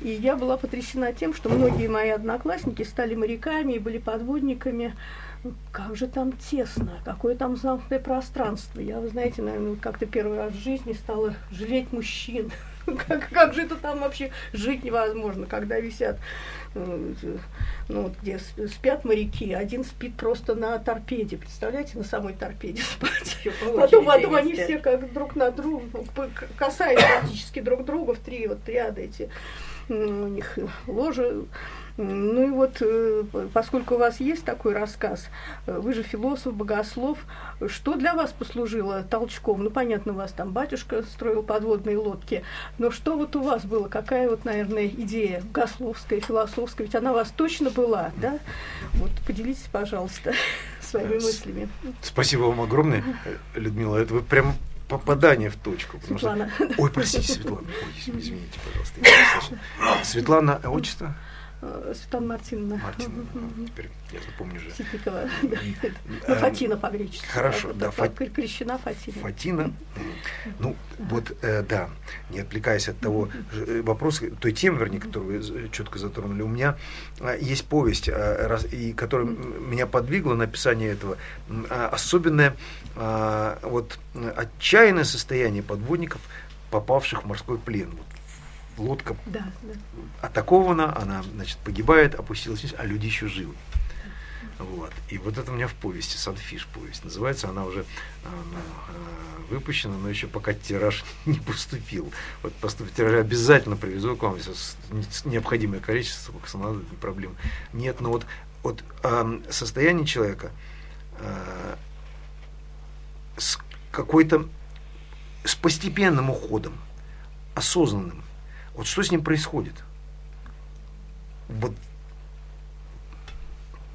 И я была потрясена тем, что многие мои одноклассники стали моряками и были подводниками. Ну, Как же там тесно, какое там замкнутое пространство. Я, вы знаете, наверное, как-то первый раз в жизни стала жалеть мужчин. Как, как же это там вообще жить невозможно, когда висят, э, ну, вот где сп- спят моряки, один спит просто на торпеде, представляете, на самой торпеде спать. Потом, потом они все как друг на друга, ну, п- к- касаясь практически друг друга в три вот ряда эти у них ложи Ну и вот, э, поскольку у вас есть такой рассказ, э, вы же философ, богослов, что для вас послужило толчком? Ну, понятно, у вас там батюшка строил подводные лодки, но что вот у вас было? Какая вот, наверное, идея богословская, философская? Ведь она у вас точно была, да? Вот поделитесь, пожалуйста, своими мыслями. Спасибо вам огромное, Людмила. Это вы прям попадание в точку. Светлана. Что... Ой, простите, Светлана. Ой, извините, пожалуйста. Светлана, а отчество? Э, Светлана Мартиновна. Мартиновна, ну, теперь я запомню же. Ситникова. Ну, Фатина по-гречески. Хорошо, да. Крещена Фатина. Фатина. Ну, вот, э, да, не отвлекаясь от того э, вопроса, той темы, вернее, которую вы четко затронули, у меня есть повесть, и которая меня подвигла на написание этого. Особенное вот отчаянное состояние подводников, попавших в морской плен. Вот лодка да, да. атакована, она, значит, погибает, опустилась вниз, а люди еще живы. Вот. И вот это у меня в повести, Санфиш повесть. Называется она уже а, ну, а, выпущена, но еще пока тираж не поступил. Вот поступит тираж, обязательно привезу к вам необходимое количество, сколько надо, проблем. Нет, но вот, вот э, состояние человека э, с какой-то, с постепенным уходом, осознанным, вот что с ним происходит? Вот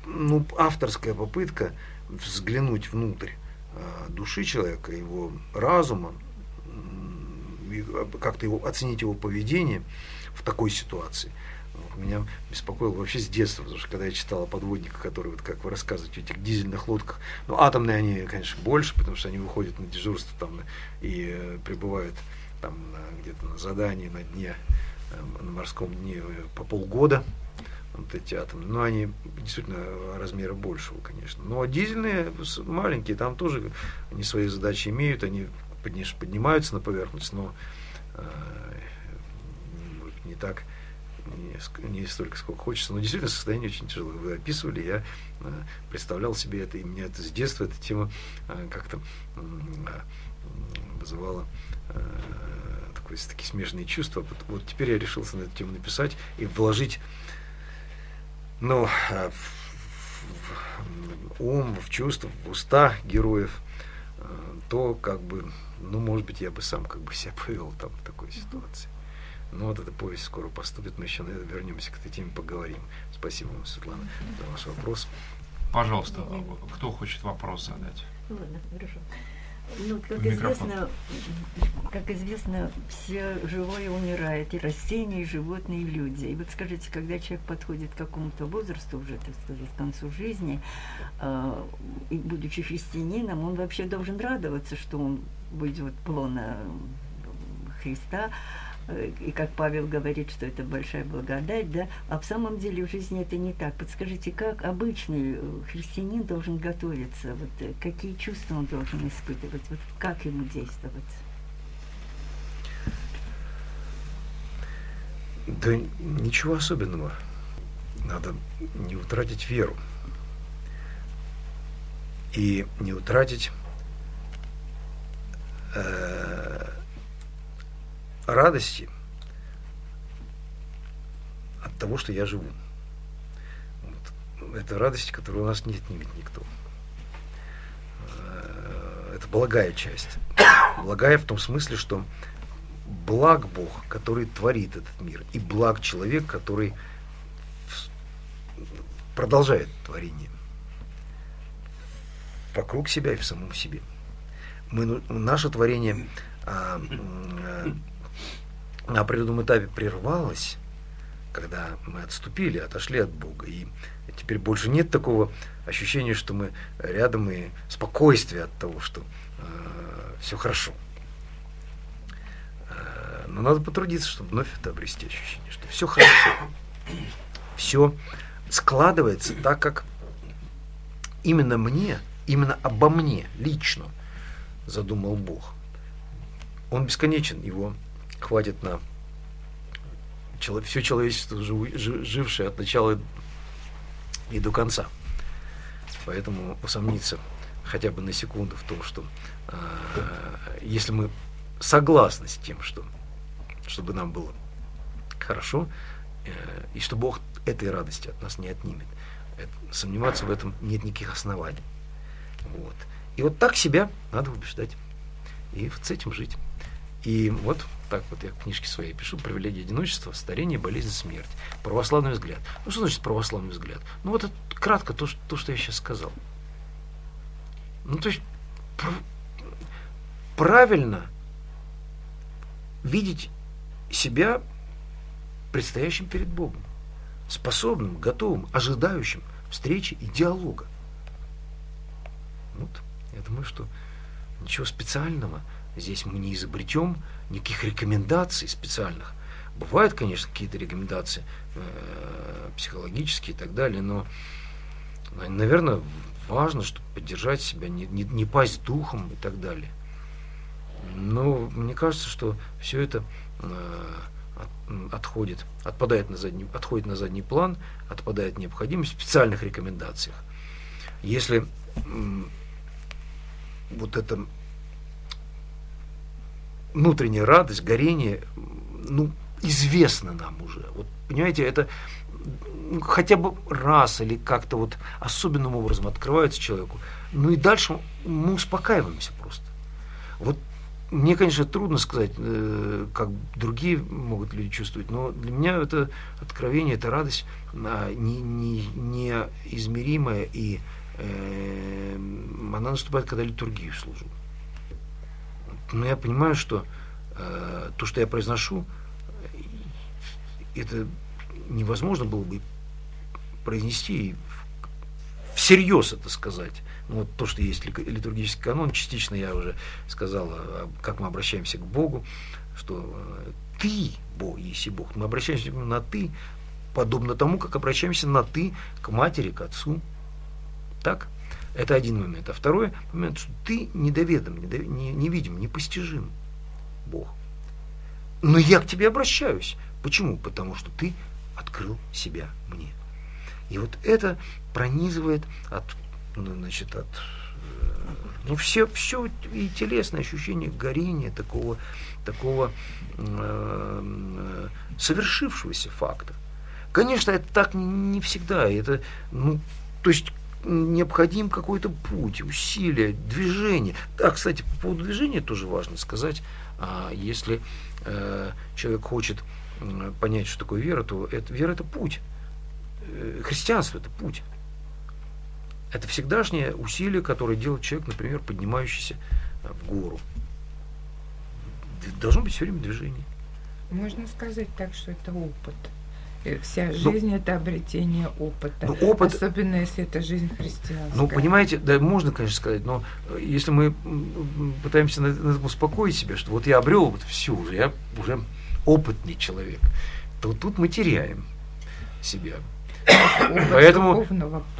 ну, авторская попытка взглянуть внутрь э, души человека, его разума, как-то его, оценить его поведение в такой ситуации. Вот, меня беспокоило вообще с детства, потому что когда я читал о подводниках, которые, вот как вы рассказываете, в этих дизельных лодках, ну, атомные они, конечно, больше, потому что они выходят на дежурство там и э, прибывают там где-то на задании на дне, э, на морском дне э, по полгода, вот эти атомы. Но они действительно размера большего, конечно. Но дизельные маленькие, там тоже они свои задачи имеют, они поднимаются на поверхность, но э, не так, не, столько, сколько хочется. Но действительно состояние очень тяжелое. Вы описывали, я представлял себе это, и меня это с детства эта тема как-то вызывала такое, такие смежные чувства. Вот, вот теперь я решился на эту тему написать и вложить ну, э, в, в ум, в чувства, в уста героев э, то, как бы, ну, может быть, я бы сам как бы себя повел там в такой ситуации. Но вот эта повесть скоро поступит, мы еще вернемся к этой теме, поговорим. Спасибо вам, Светлана, за ваш вопрос. Пожалуйста, кто хочет вопрос задать? Ладно, хорошо. Ну, как известно, как известно, все живое умирает, и растения, и животные, и люди. И вот скажите, когда человек подходит к какому-то возрасту, уже, так сказать, к концу жизни, э, и будучи христианином, он вообще должен радоваться, что он будет плона Христа, и как Павел говорит, что это большая благодать, да, а в самом деле в жизни это не так. Подскажите, как обычный э, христианин должен готовиться, вот э, какие чувства он должен испытывать, вот как ему действовать? Да ничего особенного. Надо не утратить веру. И не утратить э, радости от того, что я живу. Вот. Это радость, которой у нас не видит никто. Э, это благая часть. Благая в том смысле, что благ Бог, который творит этот мир, и благ человек, который продолжает творение вокруг себя и в самом себе. Мы, ну, наше творение а, а, на определенном этапе прервалось, когда мы отступили, отошли от Бога. И теперь больше нет такого ощущения, что мы рядом и спокойствия от того, что э, все хорошо. Э, но надо потрудиться, чтобы вновь это обрести ощущение, что все хорошо. Все складывается так, как именно мне, именно обо мне лично задумал Бог. Он бесконечен, его хватит на все человечество, жившее от начала и до конца. Поэтому усомниться хотя бы на секунду в том, что э, если мы согласны с тем, что чтобы нам было хорошо, э, и что Бог этой радости от нас не отнимет. Это, сомневаться в этом нет никаких оснований. Вот. И вот так себя надо убеждать. И с этим жить. И вот так вот я в книжке своей пишу, привилегия одиночества, старение, болезнь, смерть. Православный взгляд. Ну, что значит православный взгляд? Ну, вот это кратко то, что, то, что я сейчас сказал. Ну, то есть, прав, правильно видеть себя предстоящим перед Богом, способным, готовым, ожидающим встречи и диалога. Вот, я думаю, что ничего специального – Здесь мы не изобретем никаких рекомендаций специальных. Бывают, конечно, какие-то рекомендации э, психологические и так далее, но, наверное, важно, чтобы поддержать себя, не, не, не пасть духом и так далее. Но мне кажется, что все это э, от, отходит, отпадает на задний, отходит на задний план, отпадает необходимость в специальных рекомендациях. Если э, вот это внутренняя радость, горение, ну, известно нам уже. Вот, понимаете, это хотя бы раз или как-то вот особенным образом открывается человеку. Ну и дальше мы успокаиваемся просто. Вот мне, конечно, трудно сказать, э, как другие могут люди чувствовать, но для меня это откровение, это радость не, не, неизмеримая, и э, она наступает, когда литургию служу. Но я понимаю, что э, то, что я произношу, это невозможно было бы произнести всерьез это сказать. Ну, вот то, что есть литургический канон, частично я уже сказал, а, как мы обращаемся к Богу, что э, ты, Бог, если Бог, мы обращаемся на ты, подобно тому, как обращаемся на ты к матери, к отцу. Так? Это один момент. А второй момент, что ты недоведом, невидим, непостижим Бог. Но я к тебе обращаюсь. Почему? Потому что ты открыл себя мне. И вот это пронизывает от, ну, значит, от э, ну, все, все и телесное ощущение горения такого, такого э, совершившегося факта. Конечно, это так не, не всегда. Это, ну, то есть необходим какой-то путь, усилие, движение. Да, кстати, по поводу движения тоже важно сказать, а, если э, человек хочет понять, что такое вера, то это, вера – это путь. Э, христианство – это путь. Это всегдашнее усилие, которое делает человек, например, поднимающийся э, в гору. Должно быть все время движение. Можно сказать так, что это опыт – вся ну, жизнь ну, это обретение опыта. Ну, опыт, особенно если это жизнь христианская. Ну, понимаете, да, можно, конечно, сказать, но э, если мы пытаемся на, на успокоить себя, что вот я обрел опыт, все уже, я уже опытный человек, то тут мы теряем себя. Поэтому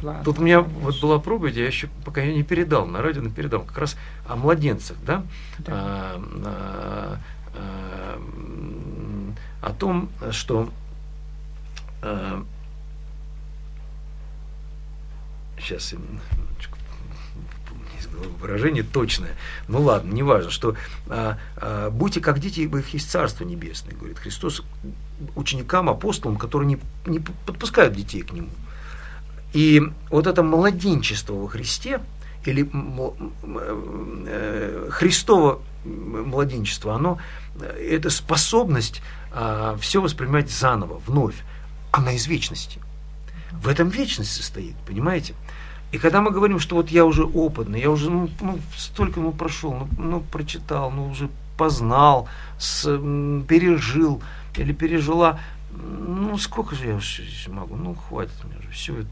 плана, тут у меня конечно. вот была проповедь, я еще пока ее не передал, на радио не передал, как раз о младенцах, да, да. А, а, а, о том, что а, сейчас выражение точное. Ну ладно, не важно, что а, а, будьте как дети, ибо их есть Царство Небесное, говорит Христос ученикам, апостолам, которые не, не подпускают детей к Нему. И вот это младенчество во Христе, или э, Христово младенчество, оно, э, это способность а, все воспринимать заново, вновь она из вечности. В этом вечность состоит, понимаете? И когда мы говорим, что вот я уже опытный, я уже ну, ну, столько ну, прошел, ну, ну, прочитал, ну, уже познал, с, пережил или пережила, ну, сколько же я уже могу, ну, хватит мне уже, все это.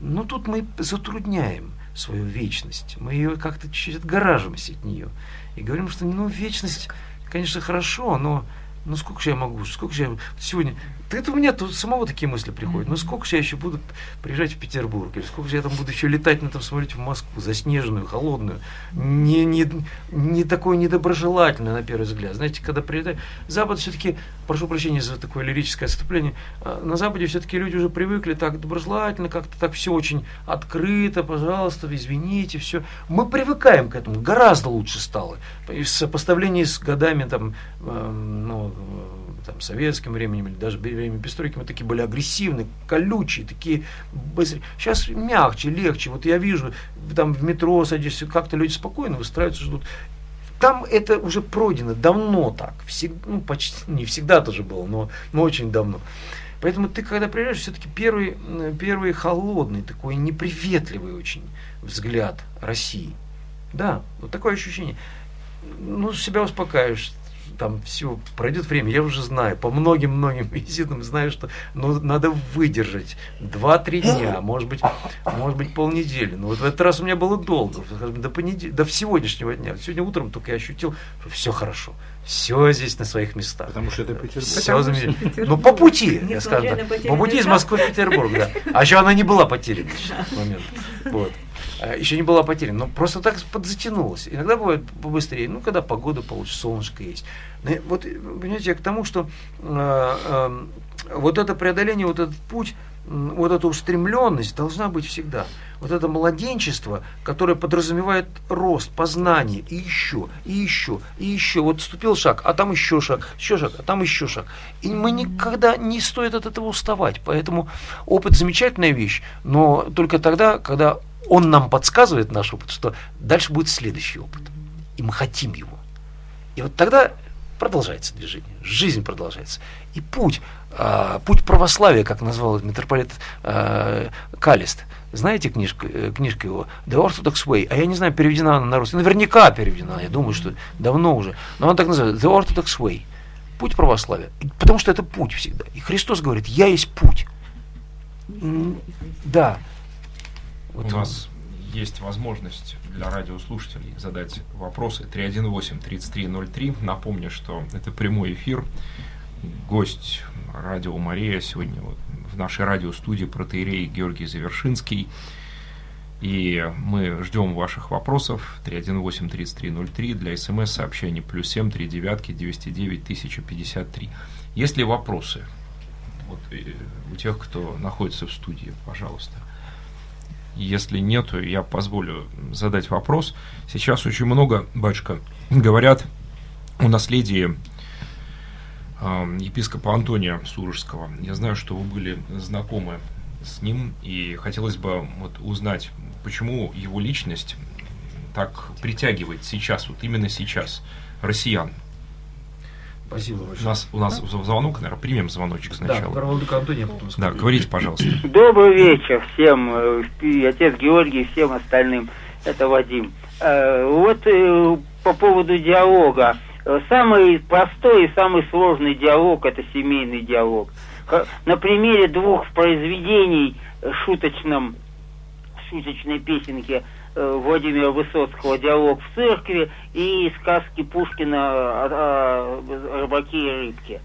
Но тут мы затрудняем свою вечность, мы ее как-то чуть-чуть отгораживаемся от нее и говорим, что, ну, вечность, конечно, хорошо, но ну сколько же я могу, сколько же я сегодня это у меня тут самого такие мысли приходят. Ну сколько же я еще буду приезжать в Петербург? Или сколько же я там буду еще летать на этом самолете в Москву, заснеженную, холодную, не, не, не такой недоброжелательный на первый взгляд. Знаете, когда прилетаю, Запад все-таки, прошу прощения за такое лирическое отступление, а, на Западе все-таки люди уже привыкли так доброжелательно, как-то так все очень открыто, пожалуйста, извините, все. Мы привыкаем к этому, гораздо лучше стало. В сопоставлении с годами там, э, ну, там, советским временем или даже временем перестройки, мы такие были агрессивные, колючие, такие быстрые. Сейчас мягче, легче. Вот я вижу, там в метро садишься, как-то люди спокойно выстраиваются, ждут. Там это уже пройдено давно так. Всегда, ну, почти, не всегда тоже было, но, но очень давно. Поэтому ты, когда приезжаешь, все-таки первый, первый холодный, такой неприветливый очень взгляд России. Да, вот такое ощущение. Ну, себя успокаиваешь, там все, пройдет время, я уже знаю, по многим-многим визитам знаю, что ну, надо выдержать 2-3 дня, может быть, может быть полнедели. Но вот в этот раз у меня было долго, до, понедел... до сегодняшнего дня. Сегодня утром только я ощутил, что все хорошо. Все здесь на своих местах. Потому что это Петербург. Все замечательно. Ну, по пути, я скажу. По пути из Москвы в Петербург, да. А еще она не была потеряна в момент. Вот. А, еще не была потеряна, но просто так подзатянулась. Иногда бывает побыстрее, ну, когда погода получше, солнышко есть. Вот, понимаете, я к тому, что э, э, вот это преодоление, вот этот путь, вот эта устремленность должна быть всегда. Вот это младенчество, которое подразумевает рост, познание, и еще, и еще, и еще. Вот ступил шаг, а там еще шаг, еще шаг, а там еще шаг. И мы никогда не стоит от этого уставать. Поэтому опыт замечательная вещь, но только тогда, когда он нам подсказывает наш опыт, что дальше будет следующий опыт. И мы хотим его. И вот тогда продолжается движение, жизнь продолжается. И путь, э, путь православия, как назвал митрополит э, Калист, знаете книжку, э, книжку его «The Orthodox Way», а я не знаю, переведена она на русский, наверняка переведена, я думаю, что давно уже, но она так называется «The Orthodox Way», путь православия, потому что это путь всегда. И Христос говорит «Я есть путь». Да, вот у нас есть возможность для радиослушателей задать вопросы 318-3303. Напомню, что это прямой эфир. Гость радио Мария сегодня в нашей радиостудии протеерей Георгий Завершинский. И мы ждем ваших вопросов 318-3303 для смс-сообщений плюс 7 3 девятки 209 1053. Есть ли вопросы вот, э, у тех, кто находится в студии, пожалуйста. Если нет, то я позволю задать вопрос. Сейчас очень много, батюшка, говорят о наследии э, епископа Антония Сурожского. Я знаю, что вы были знакомы с ним, и хотелось бы вот узнать, почему его личность так притягивает сейчас, вот именно сейчас, россиян. Спасибо большое. У нас, у нас звонок, наверное, примем звоночек сначала. Да, Владыка Антония, потом Да, говорите, пожалуйста. Добрый вечер всем, э, и отец Георгий, и всем остальным. Это Вадим. Э, вот э, по поводу диалога. Самый простой и самый сложный диалог – это семейный диалог. На примере двух произведений шуточном, шуточной песенки – Владимира Высоцкого «Диалог в церкви» и сказки Пушкина о, о рыбаке и рыбке.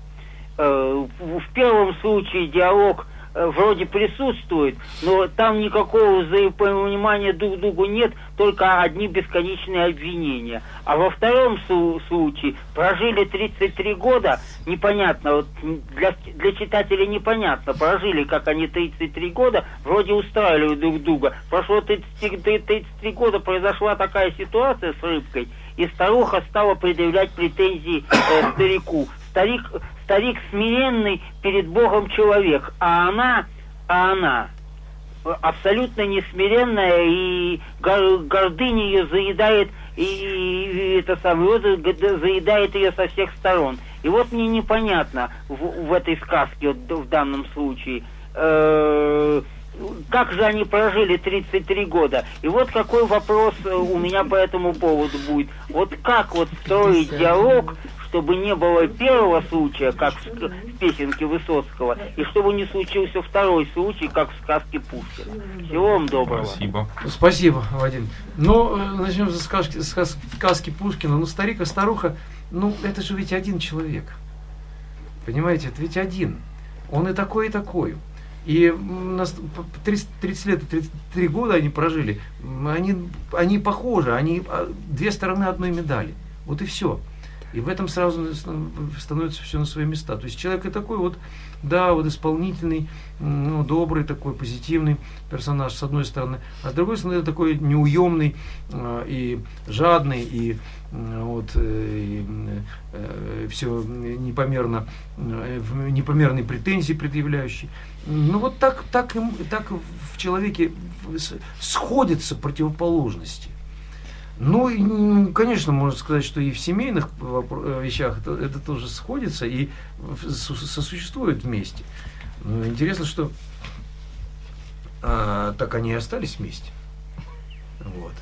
Э, в первом случае диалог Э, вроде присутствует, но там никакого взаимопонимания друг другу нет, только одни бесконечные обвинения. А во втором случае прожили 33 года, непонятно, вот для, для читателей непонятно, прожили, как они 33 года, вроде устраивали друг друга. Прошло 33, 33 года, произошла такая ситуация с рыбкой, и старуха стала предъявлять претензии э, старику. Старик, старик смиренный перед Богом человек, а она, а она абсолютно несмиренная, и гордыня ее заедает, и, и это самое, заедает ее со всех сторон. И вот мне непонятно в, в этой сказке, вот, в данном случае, э, как же они прожили 33 года? И вот какой вопрос у меня по этому поводу будет. Вот как вот строить диалог чтобы не было первого случая, как в песенке Высоцкого, и чтобы не случился второй случай, как в сказке Пушкина. Всего вам доброго. Спасибо. Спасибо, Вадим. Ну, начнем со сказки, сказки Пушкина. Ну, старик и старуха, ну, это же ведь один человек. Понимаете, это ведь один. Он и такой, и такой. И у нас 30, 30 лет, 33 года они прожили. Они, они похожи, они а, две стороны одной медали. Вот и все. И в этом сразу становится все на свои места. То есть человек и такой вот, да, вот исполнительный, ну, добрый такой, позитивный персонаж, с одной стороны, а с другой стороны, такой неуемный э, и жадный, и вот э, э, все непомерно, э, непомерные претензии предъявляющий. Ну вот так, так, им, так в человеке сходятся противоположности. Ну, конечно, можно сказать, что и в семейных э, вещах это, это тоже сходится и сосуществует вместе. Но интересно, что а, так они и остались вместе. Вот.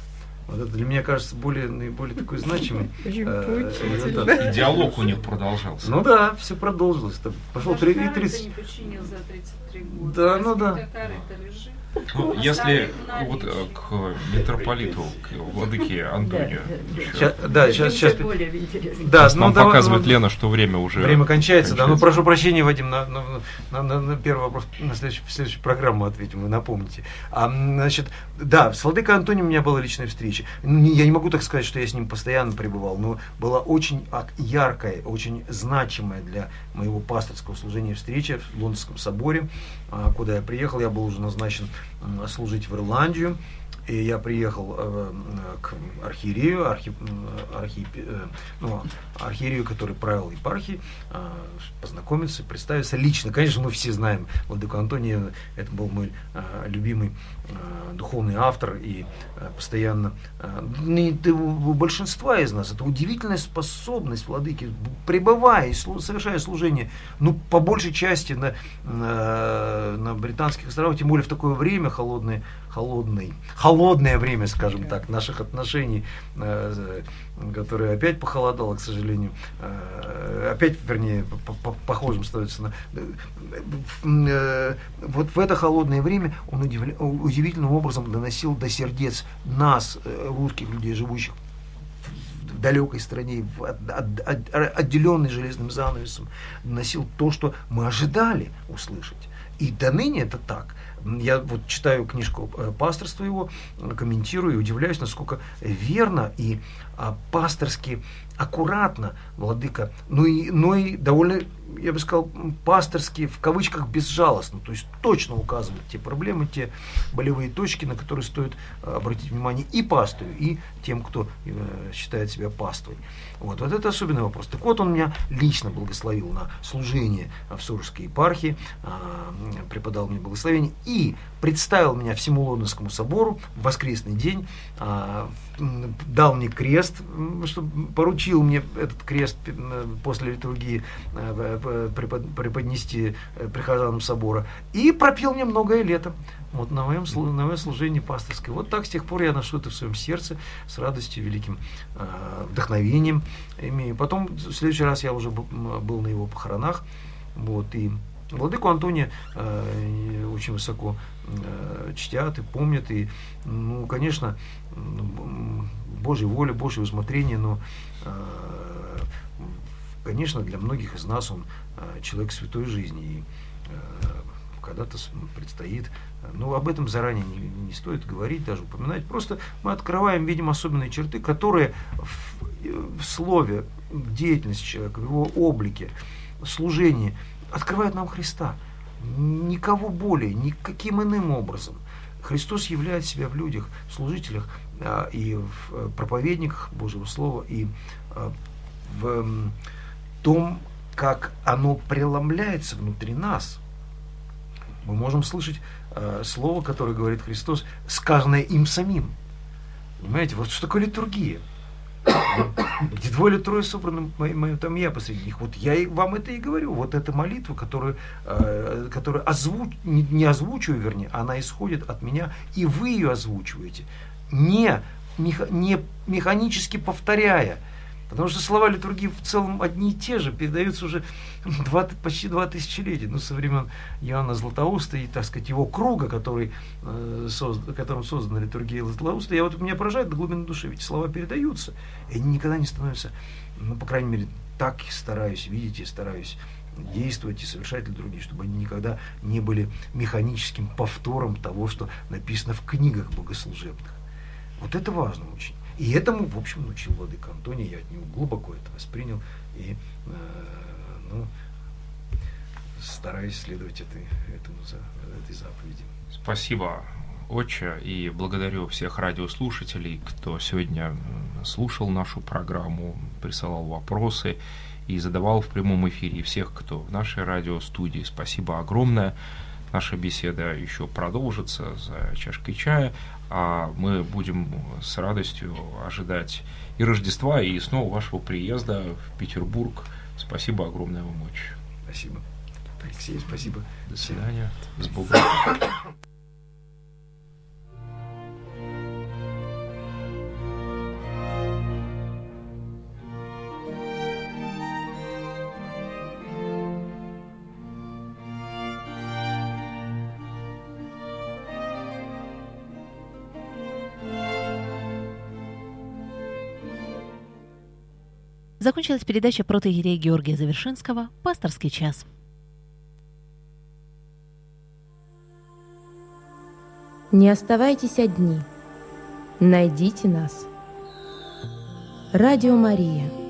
Вот это для меня кажется более, наиболее такой значимый. Э, диалог у них продолжался. Ну да, все продолжилось. Пошел 30... Да, ну да. Ну, если вот э, к митрополиту, к владыке Антонию. Да, сейчас, сейчас. Да, нам ну, показывает ну, Лена, что время уже. Время кончается, да. Ну, прошу прощения, Вадим, на, на, на, на первый вопрос на следующую, следующую программу ответим, вы напомните. А, значит, да, с владыкой Антонием у меня была личная встреча. Я не могу так сказать, что я с ним постоянно пребывал, но была очень яркая, очень значимая для моего пасторского служения встреча в Лондонском соборе, а, куда я приехал. Я был уже назначен служить в Ирландию. И я приехал э, к архиерею, архи, архи, э, ну, архиерею, который правил епархией, э, познакомиться, представиться лично. Конечно, мы все знаем Владыку Антония, это был мой э, любимый э, духовный автор, и э, постоянно, э, у большинства из нас, это удивительная способность Владыки, пребывая, совершая служение, ну, по большей части на, на, на британских островах, тем более в такое время холодное, холодный, холодное время, скажем так, наших отношений, э, которое опять похолодало, к сожалению, э, опять, вернее, похожим становится на... Э, вот в это холодное время он удивительным образом доносил до сердец нас, русских людей, живущих в далекой стране, отделенный железным занавесом, доносил то, что мы ожидали услышать. И до ныне это так. Я вот читаю книжку э, пасторства его, комментирую и удивляюсь, насколько верно и а, пасторски аккуратно владыка, ну и, ну и довольно, я бы сказал, пасторски, в кавычках, безжалостно, то есть точно указывает те проблемы, те болевые точки, на которые стоит э, обратить внимание и пастырю, и тем, кто э, считает себя паствой. Вот, вот это особенный вопрос. Так вот, он меня лично благословил на служение в Суржской епархии, а, преподал мне благословение и представил меня всему Лондонскому собору в воскресный день, дал мне крест, чтобы поручил мне этот крест после литургии преподнести э, прихожанам собора, и пропил мне многое лето вот на моем, на моем служении пасторское. Вот так с тех пор я ношу это в своем сердце с радостью, великим э, вдохновением имею. Потом в следующий раз я уже был на его похоронах, вот, и Владыку Антония э, очень высоко э, чтят и помнят, и, ну, конечно, Божья воля, Божье усмотрение, но, э, конечно, для многих из нас он э, человек святой жизни, и э, когда-то предстоит но об этом заранее не, не стоит говорить, даже упоминать. Просто мы открываем, видим особенные черты, которые в, в слове, в деятельности человека, в его облике, в служении открывают нам Христа. Никого более, никаким иным образом. Христос являет себя в людях, в служителях и в э, проповедниках Божьего Слова, и в том, как оно преломляется внутри нас. Мы можем слышать э, слово, которое говорит Христос, сказанное им самим. Понимаете, вот что такое литургия? Где двое или трое собраны, там я посреди них. Вот я вам это и говорю. Вот эта молитва, которую, э, которую озвуч, не, не озвучиваю, вернее, она исходит от меня, и вы ее озвучиваете. Не, меха, не механически повторяя, Потому что слова литургии в целом одни и те же, передаются уже 20, почти два тысячелетия, ну, со времен Иоанна Златоуста и, так сказать, его круга, который, э, созда, которым создана литургия Златоуста. Я вот меня поражает до глубины души, ведь слова передаются, и они никогда не становятся, ну, по крайней мере, так стараюсь видеть и стараюсь действовать и совершать литургии, чтобы они никогда не были механическим повтором того, что написано в книгах богослужебных. Вот это важно очень. И этому, в общем, научил Владыка Антоний, я от него глубоко это воспринял и э, ну, стараюсь следовать этой, этому, этой заповеди. Спасибо, отче, и благодарю всех радиослушателей, кто сегодня слушал нашу программу, присылал вопросы и задавал в прямом эфире, всех, кто в нашей радиостудии. Спасибо огромное. Наша беседа еще продолжится за чашкой чая, а мы будем с радостью ожидать и Рождества, и снова вашего приезда в Петербург. Спасибо огромное вам, отче. Спасибо. Алексей, спасибо. До свидания. С Богом. Закончилась передача протоиерея Георгия Завершинского «Пасторский час». Не оставайтесь одни. Найдите нас. Радио Мария –